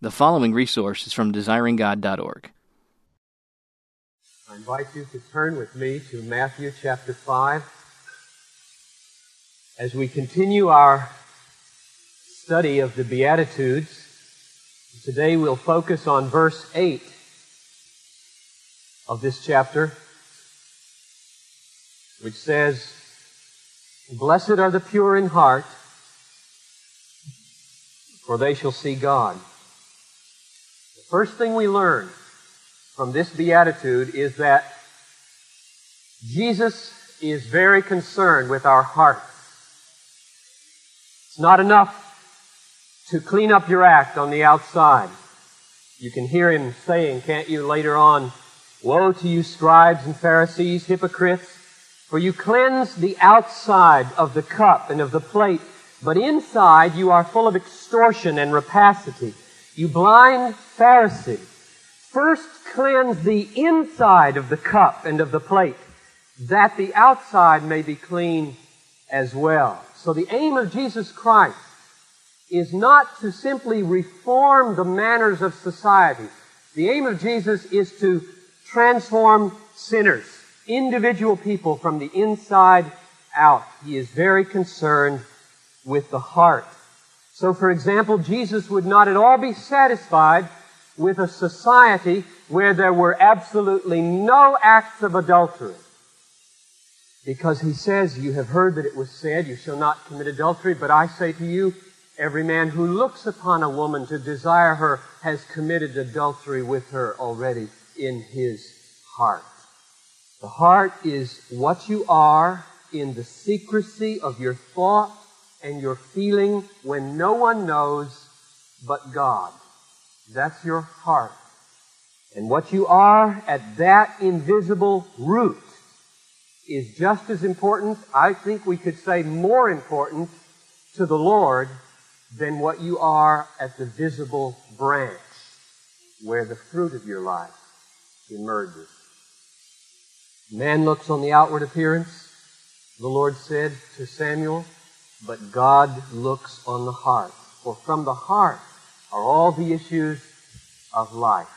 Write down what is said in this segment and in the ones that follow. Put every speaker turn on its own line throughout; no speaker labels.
The following resource is from desiringgod.org.
I invite you to turn with me to Matthew chapter 5 as we continue our study of the Beatitudes. Today we'll focus on verse 8 of this chapter, which says, Blessed are the pure in heart, for they shall see God. First thing we learn from this beatitude is that Jesus is very concerned with our hearts. It's not enough to clean up your act on the outside. You can hear him saying, can't you, later on, Woe to you, scribes and Pharisees, hypocrites, for you cleanse the outside of the cup and of the plate, but inside you are full of extortion and rapacity. You blind Pharisee, first cleanse the inside of the cup and of the plate, that the outside may be clean as well. So the aim of Jesus Christ is not to simply reform the manners of society. The aim of Jesus is to transform sinners, individual people from the inside out. He is very concerned with the heart. So, for example, Jesus would not at all be satisfied with a society where there were absolutely no acts of adultery. Because he says, You have heard that it was said, You shall not commit adultery, but I say to you, every man who looks upon a woman to desire her has committed adultery with her already in his heart. The heart is what you are in the secrecy of your thought and your feeling when no one knows but God. That's your heart. And what you are at that invisible root is just as important, I think we could say more important to the Lord than what you are at the visible branch where the fruit of your life emerges. Man looks on the outward appearance, the Lord said to Samuel, but God looks on the heart. For from the heart are all the issues of life.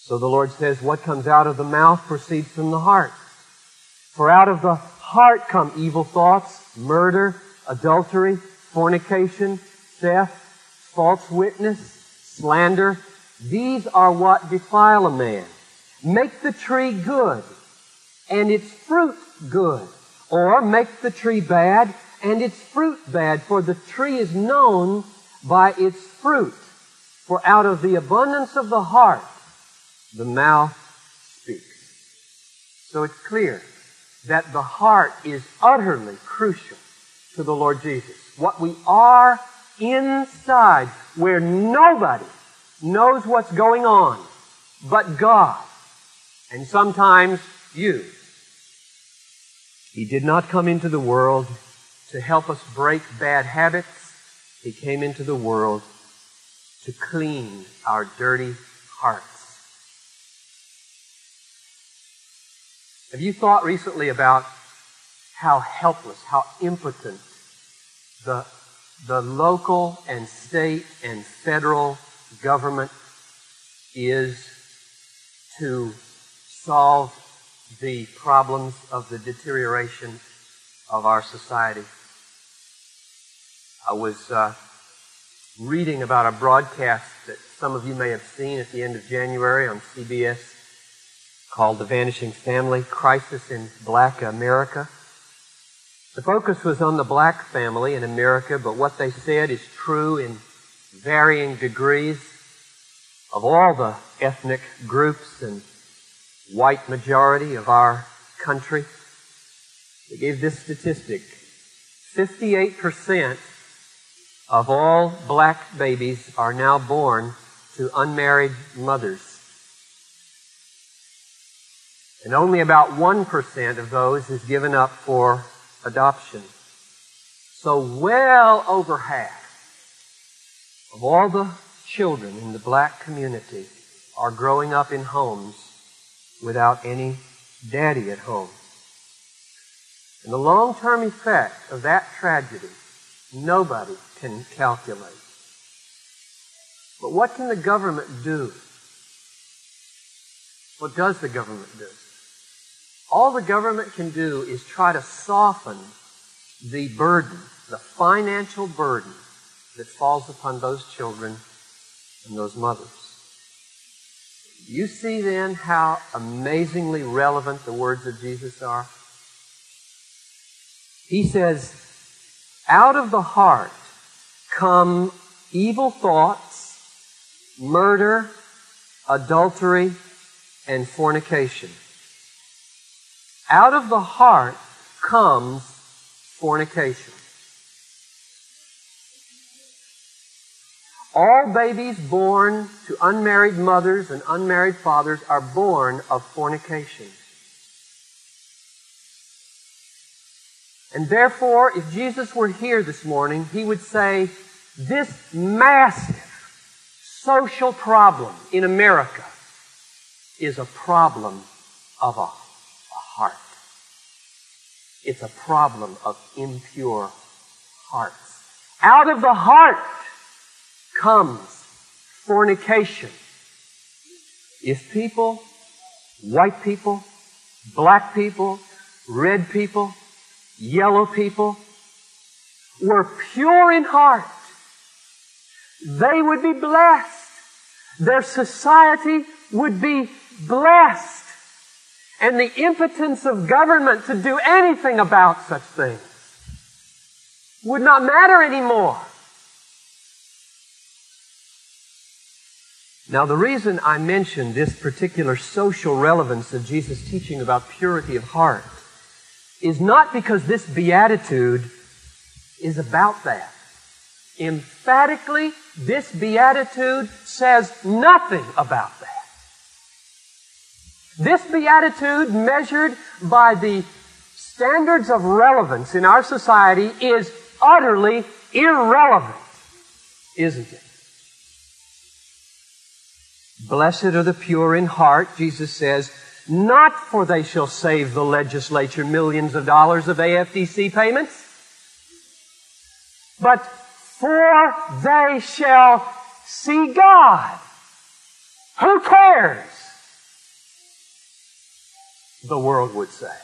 So the Lord says, what comes out of the mouth proceeds from the heart. For out of the heart come evil thoughts, murder, adultery, fornication, theft, false witness, slander. These are what defile a man. Make the tree good and its fruit good. Or make the tree bad and its fruit bad, for the tree is known by its fruit. For out of the abundance of the heart, the mouth speaks. So it's clear that the heart is utterly crucial to the Lord Jesus. What we are inside, where nobody knows what's going on but God, and sometimes you. He did not come into the world to help us break bad habits. He came into the world to clean our dirty hearts. Have you thought recently about how helpless, how impotent the, the local and state and federal government is to solve the problems of the deterioration of our society? I was uh, reading about a broadcast that some of you may have seen at the end of January on CBS called The Vanishing Family Crisis in Black America. The focus was on the black family in America, but what they said is true in varying degrees of all the ethnic groups and white majority of our country. They gave this statistic 58% of all black babies are now born to unmarried mothers. And only about 1% of those is given up for adoption. So well over half of all the children in the black community are growing up in homes without any daddy at home. And the long-term effect of that tragedy, nobody can calculate. But what can the government do? What does the government do? All the government can do is try to soften the burden, the financial burden that falls upon those children and those mothers. You see then how amazingly relevant the words of Jesus are? He says, out of the heart come evil thoughts, murder, adultery, and fornication. Out of the heart comes fornication. All babies born to unmarried mothers and unmarried fathers are born of fornication. And therefore, if Jesus were here this morning, he would say, this massive social problem in America is a problem of a, a heart. It's a problem of impure hearts. Out of the heart comes fornication. If people, white people, black people, red people, yellow people, were pure in heart, they would be blessed. Their society would be blessed. And the impotence of government to do anything about such things would not matter anymore. Now, the reason I mention this particular social relevance of Jesus' teaching about purity of heart is not because this beatitude is about that. Emphatically, this beatitude says nothing about that. This beatitude, measured by the standards of relevance in our society, is utterly irrelevant, isn't it? Blessed are the pure in heart, Jesus says, not for they shall save the legislature millions of dollars of AFDC payments, but for they shall see God. Who cares? The world would say.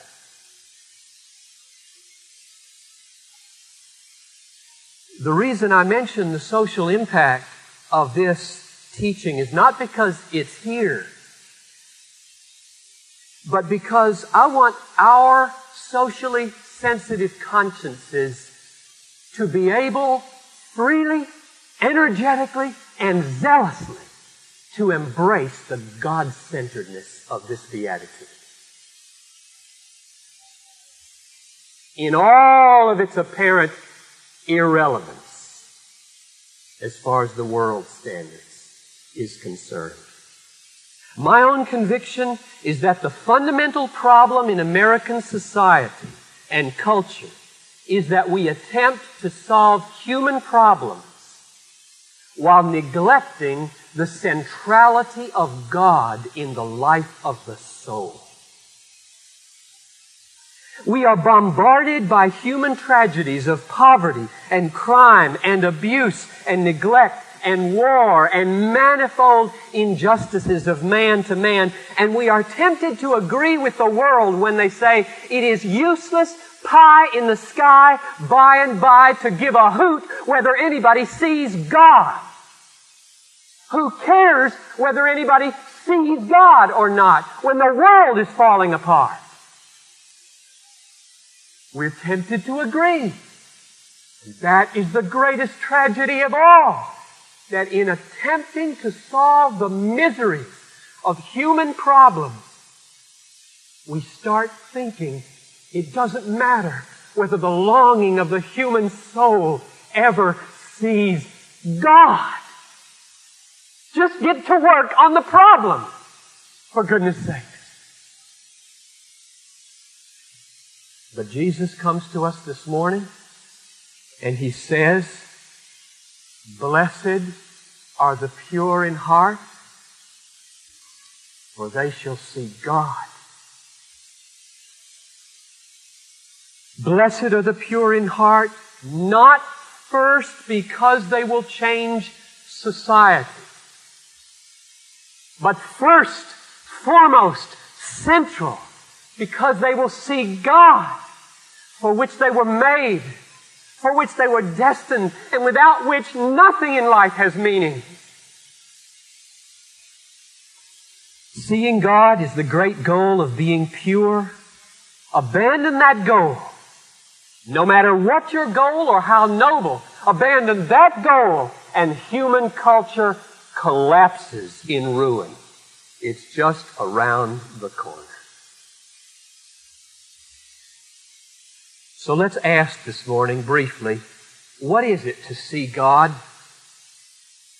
The reason I mention the social impact of this teaching is not because it's here, but because I want our socially sensitive consciences to be able freely, energetically, and zealously to embrace the God centeredness of this beatitude. In all of its apparent irrelevance as far as the world standards is concerned. My own conviction is that the fundamental problem in American society and culture is that we attempt to solve human problems while neglecting the centrality of God in the life of the soul. We are bombarded by human tragedies of poverty and crime and abuse and neglect and war and manifold injustices of man to man. And we are tempted to agree with the world when they say it is useless pie in the sky by and by to give a hoot whether anybody sees God. Who cares whether anybody sees God or not when the world is falling apart? We're tempted to agree. That is the greatest tragedy of all that in attempting to solve the miseries of human problems, we start thinking it doesn't matter whether the longing of the human soul ever sees God. Just get to work on the problem, for goodness sake. But Jesus comes to us this morning and he says, Blessed are the pure in heart, for they shall see God. Blessed are the pure in heart, not first because they will change society, But first, foremost, central, because they will see God, for which they were made, for which they were destined, and without which nothing in life has meaning. Seeing God is the great goal of being pure. Abandon that goal. No matter what your goal or how noble, abandon that goal and human culture collapses in ruin. It's just around the corner. So let's ask this morning briefly, what is it to see God?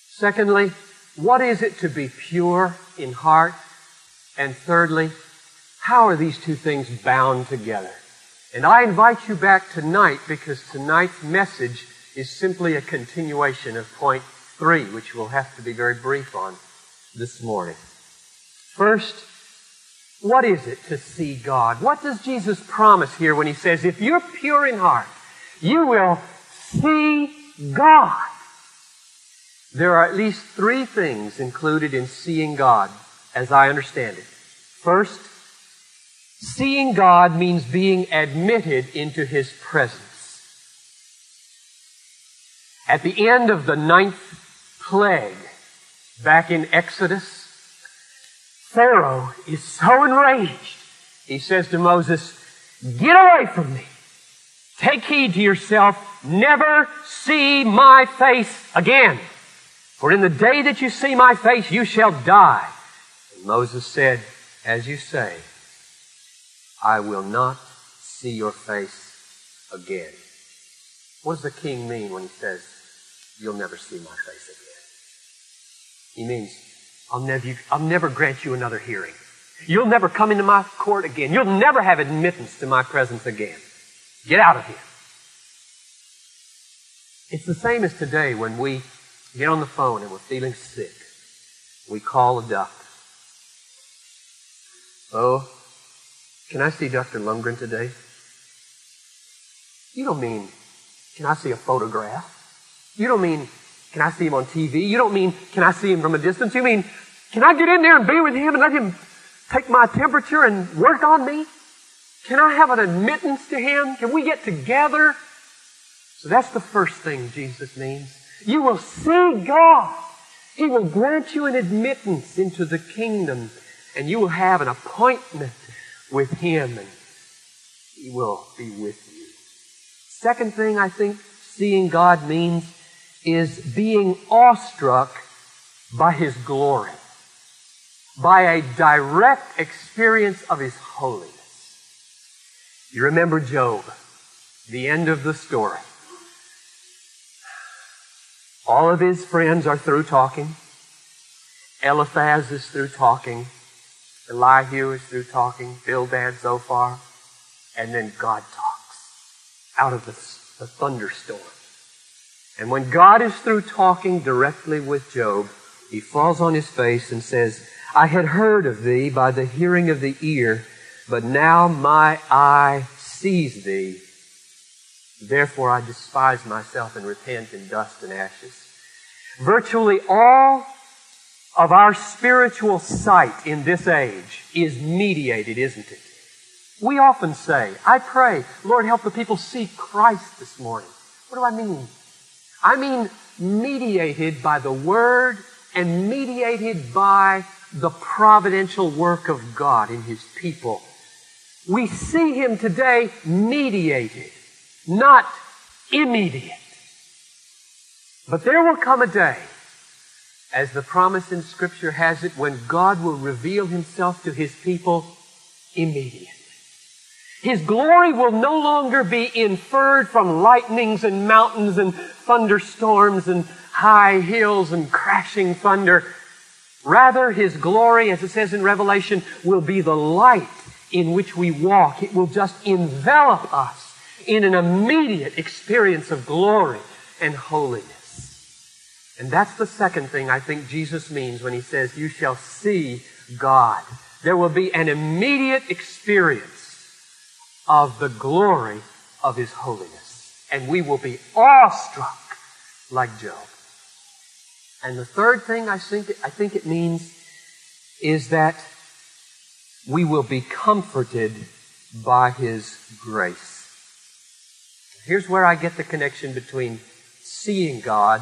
Secondly, what is it to be pure in heart? And thirdly, how are these two things bound together? And I invite you back tonight because tonight's message is simply a continuation of point three, which we'll have to be very brief on this morning. First, what is it to see God? What does Jesus promise here when he says, if you're pure in heart, you will see God? There are at least three things included in seeing God as I understand it. First, seeing God means being admitted into His presence. At the end of the ninth plague, back in Exodus, Pharaoh is so enraged, he says to Moses, Get away from me. Take heed to yourself. Never see my face again. For in the day that you see my face, you shall die. Moses said, As you say, I will not see your face again. What does the king mean when he says, You'll never see my face again? He means, I'll never, I'll never grant you another hearing. You'll never come into my court again. You'll never have admittance to my presence again. Get out of here. It's the same as today when we get on the phone and we're feeling sick. We call a doctor. Oh, can I see Dr. Lundgren today? You don't mean, can I see a photograph? You don't mean, can I see him on TV? You don't mean, can I see him from a distance? You mean, can I get in there and be with him and let him take my temperature and work on me? Can I have an admittance to him? Can we get together? So that's the first thing Jesus means. You will see God. He will grant you an admittance into the kingdom and you will have an appointment with Him and He will be with you. Second thing I think seeing God means is being awestruck by His glory, by a direct experience of His holiness. You remember Job, the end of the story. All of his friends are through talking. Eliphaz is through talking. Elihu is through talking, Bildad, Zophar, and then God talks out of the, the thunderstorm. And when God is through talking directly with Job, he falls on his face and says, I had heard of thee by the hearing of the ear, but now my eye sees thee. Therefore I despise myself and repent in dust and ashes. Virtually all of our spiritual sight in this age is mediated, isn't it? We often say, I pray, Lord, help the people see Christ this morning. What do I mean? I mean mediated by the Word and mediated by the providential work of God in His people. We see Him today mediated, not immediate. But there will come a day as the promise in Scripture has it, when God will reveal Himself to His people immediately. His glory will no longer be inferred from lightnings and mountains and thunderstorms and high hills and crashing thunder. Rather, His glory, as it says in Revelation, will be the light in which we walk. It will just envelop us in an immediate experience of glory and holiness. And that's the second thing I think Jesus means when he says, You shall see God. There will be an immediate experience of the glory of his holiness. And we will be awestruck like Job. And the third thing I think, I think it means is that we will be comforted by His grace. Here's where I get the connection between seeing God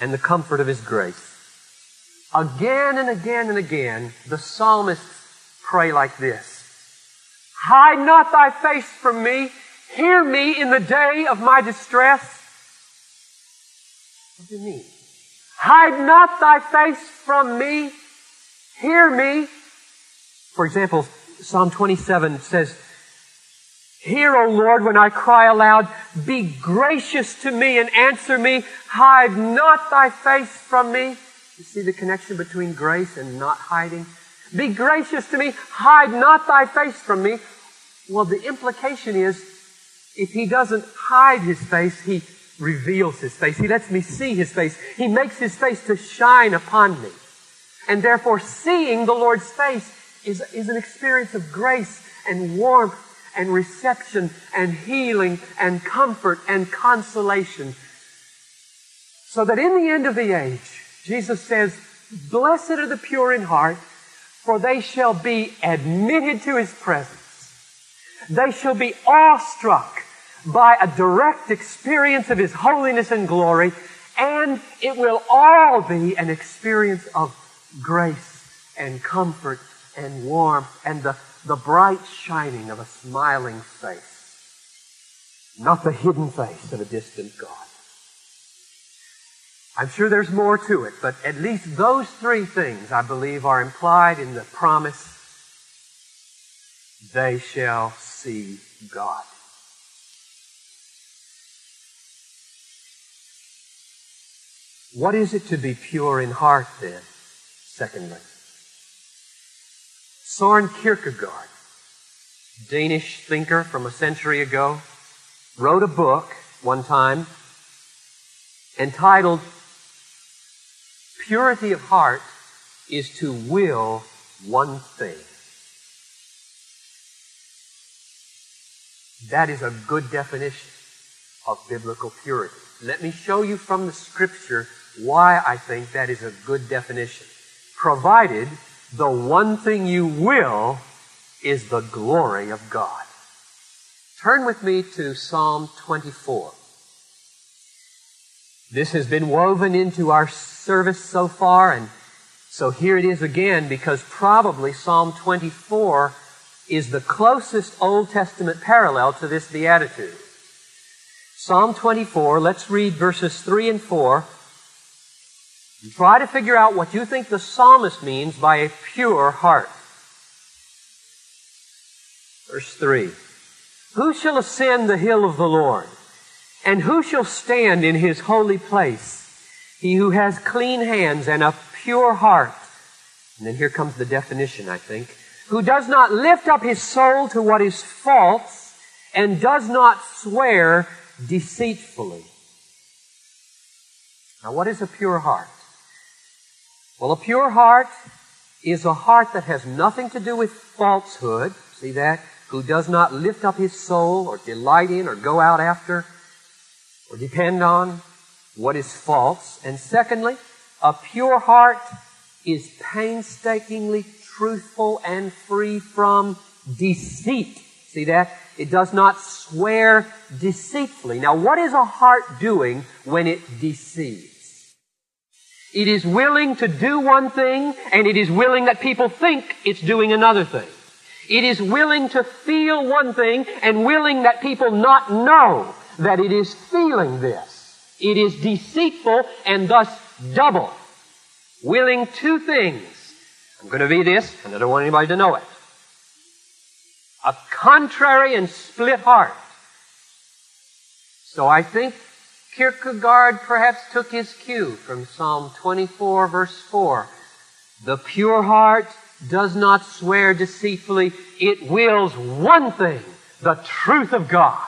and the comfort of His grace. Again and again and again, the psalmists pray like this. Hide not thy face from me. Hear me in the day of my distress. What do you mean? Hide not thy face from me. Hear me. For example, Psalm 27 says, Hear, O Lord, when I cry aloud. Be gracious to me and answer me. Hide not thy face from me. You see the connection between grace and not hiding? Be gracious to me. Hide not thy face from me. Well, the implication is if he doesn't hide his face, he reveals his face. He lets me see his face. He makes his face to shine upon me. And therefore, seeing the Lord's face is, is an experience of grace and warmth and reception and healing and comfort and consolation. So that in the end of the age, Jesus says, Blessed are the pure in heart, for they shall be admitted to his presence. They shall be awestruck by a direct experience of his holiness and glory, and it will all be an experience of grace and comfort and warmth and the, the bright shining of a smiling face, not the hidden face of a distant God. I'm sure there's more to it, but at least those three things, I believe, are implied in the promise they shall see God. What is it to be pure in heart then? Secondly, Soren Kierkegaard, Danish thinker from a century ago, wrote a book one time entitled Purity of Heart is to will one thing. That is a good definition of biblical purity. Let me show you from the scripture why I think that is a good definition. Provided the one thing you will is the glory of God. Turn with me to Psalm 24. This has been woven into our service so far, and so here it is again because probably Psalm 24 is the closest Old Testament parallel to this beatitude. Psalm 24, let's read verses 3 and 4. And try to figure out what you think the psalmist means by a pure heart. Verse 3. Who shall ascend the hill of the Lord? And who shall stand in his holy place? He who has clean hands and a pure heart. And then here comes the definition, I think who does not lift up his soul to what is false and does not swear deceitfully. Now, what is a pure heart? Well, a pure heart is a heart that has nothing to do with falsehood. See that? Who does not lift up his soul or delight in or go out after or depend on what is false. And secondly, a pure heart is painstakingly truthful and free from deceit. See that? It does not swear deceitfully. Now, what is a heart doing when it deceives? It is willing to do one thing, and it is willing that people think it's doing another thing. It is willing to feel one thing, and willing that people not know that it is feeling this. It is deceitful and thus double. Willing two things I'm going to be this, and I don't want anybody to know it. A contrary and split heart. So I think Kierkegaard perhaps took his cue from Psalm 24 verse 4. The pure heart does not swear deceitfully. It wills one thing, the truth of God.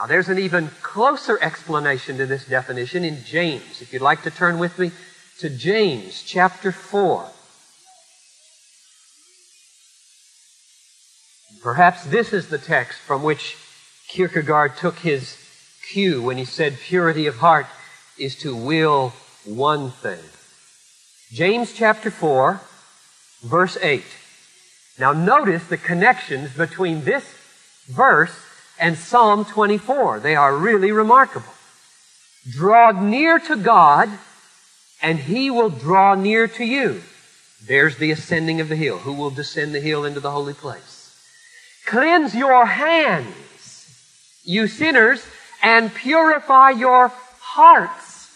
Now there's an even closer explanation to this definition in James. If you'd like to turn with me to James chapter 4. Perhaps this is the text from which Kierkegaard took his cue when he said purity of heart is to will one thing. James chapter 4, verse 8. Now notice the connections between this verse and Psalm 24. They are really remarkable. Draw near to God, and He will draw near to you. There's the ascending of the hill. Who will descend the hill into the holy place? Cleanse your hands, you sinners, and purify your hearts.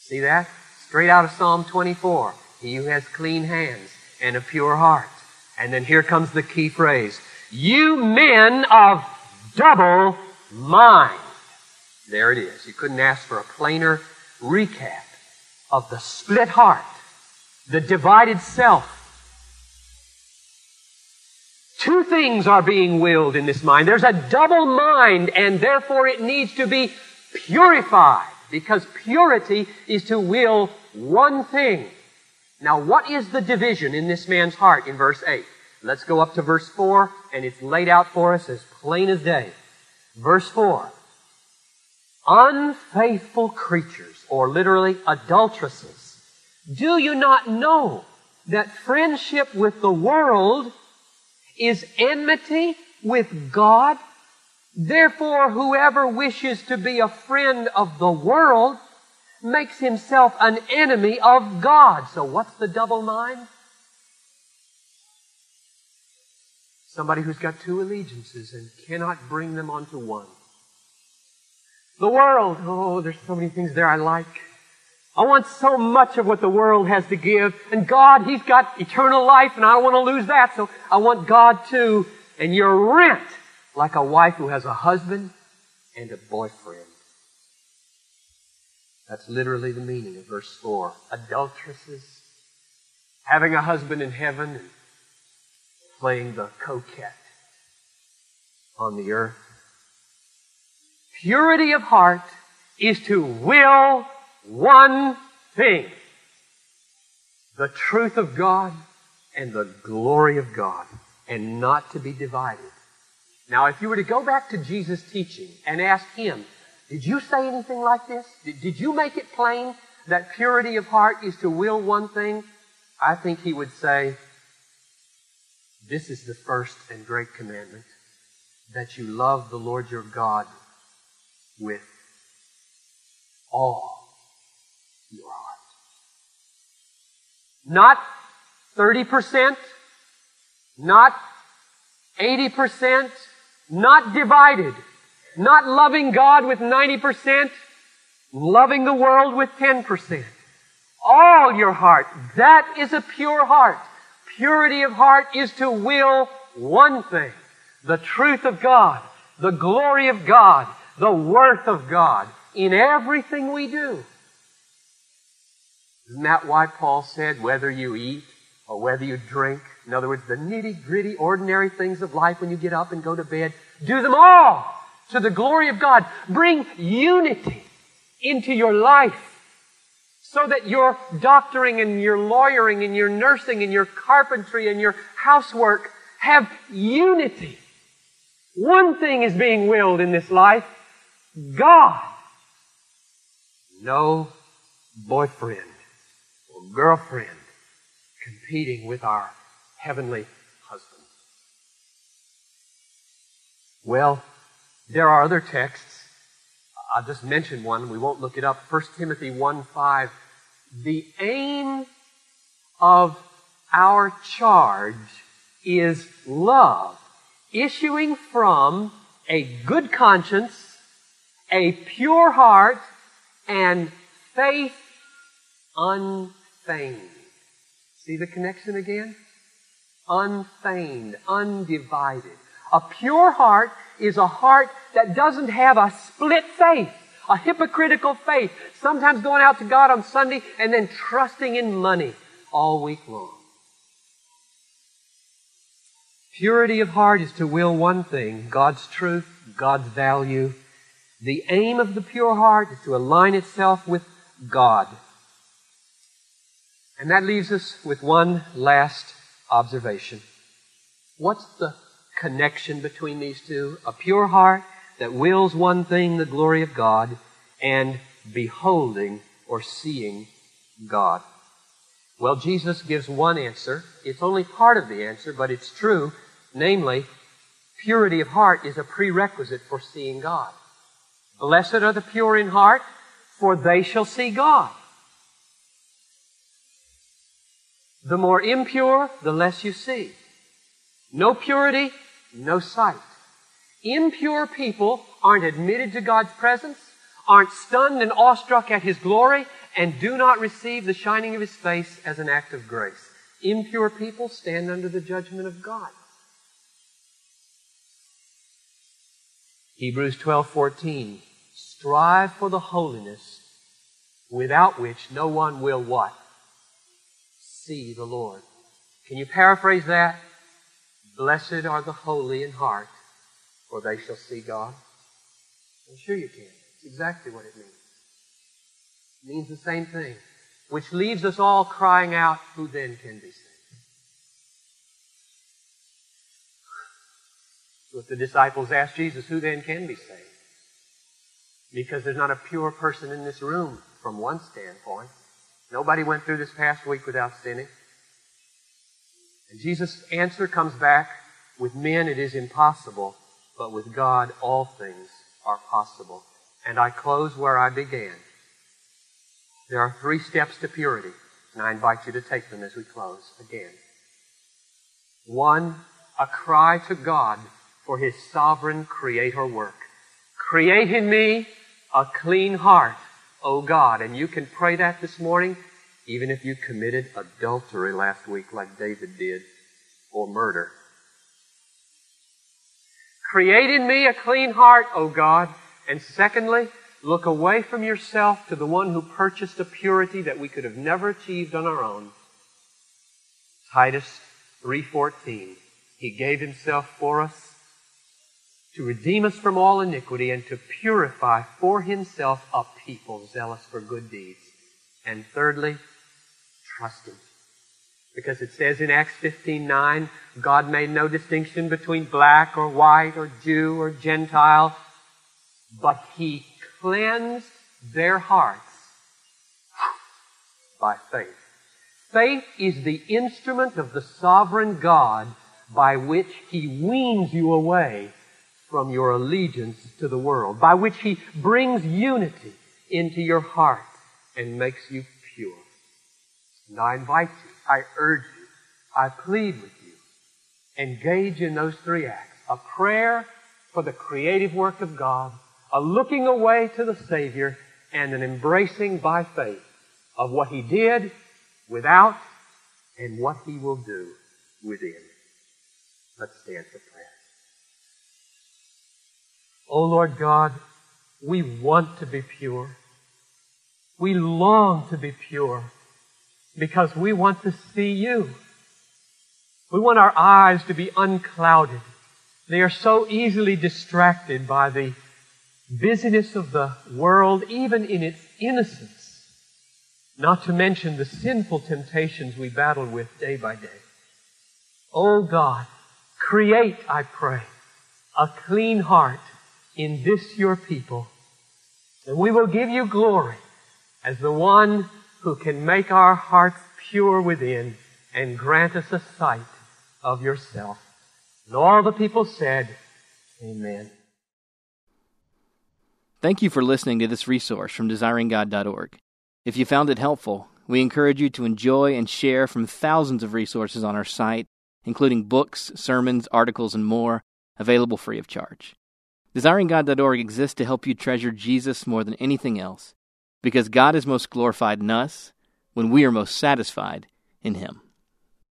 See that? Straight out of Psalm 24. He who has clean hands and a pure heart. And then here comes the key phrase. You men of double mind. There it is. You couldn't ask for a plainer recap of the split heart, the divided self. Two things are being willed in this mind. There's a double mind, and therefore it needs to be purified, because purity is to will one thing. Now, what is the division in this man's heart in verse 8? Let's go up to verse 4, and it's laid out for us as plain as day. Verse 4. Unfaithful creatures, or literally adulteresses, do you not know that friendship with the world is enmity with God? Therefore, whoever wishes to be a friend of the world makes himself an enemy of God. So what's the double mind? Somebody who's got two allegiances and cannot bring them onto one. The world, oh, there's so many things there I like. I want so much of what the world has to give. And God, He's got eternal life and I don't want to lose that. So I want God too. And you're rent like a wife who has a husband and a boyfriend. That's literally the meaning of verse 4. Adulteresses, having a husband in heaven playing the coquette on the earth. Purity of heart is to will one thing. The truth of God and the glory of God and not to be divided. Now, if you were to go back to Jesus' teaching and ask him, did you say anything like this? Did, did you make it plain that purity of heart is to will one thing? I think he would say, this is the first and great commandment, that you love the Lord your God with all your heart. Not 30%, not 80%, not divided, not loving God with 90%, loving the world with 10%. All your heart. That is a pure heart. Purity of heart is to will one thing. The truth of God, the glory of God, the worth of God in everything we do. Isn't that why Paul said, whether you eat or whether you drink, in other words, the nitty gritty, ordinary things of life when you get up and go to bed, do them all to the glory of God. Bring unity into your life so that your doctoring and your lawyering and your nursing and your carpentry and your housework have unity. One thing is being willed in this life God. No boyfriend or girlfriend competing with our heavenly husband. Well, there are other texts. I'll just mention one. We won't look it up. 1 Timothy 1 5. The aim of our charge is love, issuing from a good conscience, a pure heart, and faith unfeigned. See the connection again? Unfeigned, undivided. A pure heart is a heart that doesn't have a split faith, a hypocritical faith, sometimes going out to God on Sunday and then trusting in money all week long. Purity of heart is to will one thing God's truth, God's value. The aim of the pure heart is to align itself with God. And that leaves us with one last observation. What's the connection between these two? A pure heart that wills one thing, the glory of God, and beholding or seeing God. Well, Jesus gives one answer. It's only part of the answer, but it's true. Namely, purity of heart is a prerequisite for seeing God. Blessed are the pure in heart, for they shall see God. The more impure, the less you see. No purity, no sight. Impure people aren't admitted to God's presence, aren't stunned and awestruck at His glory, and do not receive the shining of His face as an act of grace. Impure people stand under the judgment of God. Hebrews 12:14 Strive for the holiness without which no one will what? See the Lord. Can you paraphrase that? Blessed are the holy in heart, for they shall see God. I'm sure you can. It's exactly what it means. It means the same thing, which leaves us all crying out, who then can be saved? So if the disciples asked Jesus, who then can be saved? Because there's not a pure person in this room from one standpoint. Nobody went through this past week without sinning. And Jesus' answer comes back with men it is impossible, but with God all things are possible. And I close where I began. There are three steps to purity, and I invite you to take them as we close again. One, a cry to God for His sovereign creator work. Create in me a clean heart, O God. And you can pray that this morning, even if you committed adultery last week like David did, or murder. Create in me a clean heart, O God. And secondly, look away from yourself to the one who purchased a purity that we could have never achieved on our own. Titus 3:14. He gave himself for us to redeem us from all iniquity and to purify for himself a people zealous for good deeds. And thirdly, trust him. Because it says in Acts 15:9, God made no distinction between black or white or Jew or Gentile, but he cleansed their hearts by faith. Faith is the instrument of the sovereign God by which he weans you away from your allegiance to the world, by which he brings unity into your heart and makes you. And I invite you, I urge you, I plead with you, engage in those three acts. A prayer for the creative work of God, a looking away to the Savior, and an embracing by faith of what He did without and what He will do within. Let's stand for prayer. Oh Lord God, we want to be pure. We long to be pure because we want to see you. We want our eyes to be unclouded. They are so easily distracted by the busyness of the world, even in its innocence, not to mention the sinful temptations we battle with day by day. Oh God, create, I pray, a clean heart in this your people. And we will give you glory as the one who can make our hearts pure within and grant us a sight of yourself. And all the people said, Amen.
Thank you for listening to this resource from desiringgod.org. If you found it helpful, we encourage you to enjoy and share from thousands of resources on our site, including books, sermons, articles, and more, available free of charge. DesiringGod.org exists to help you treasure Jesus more than anything else, because God is most glorified in us when we are most satisfied in Him.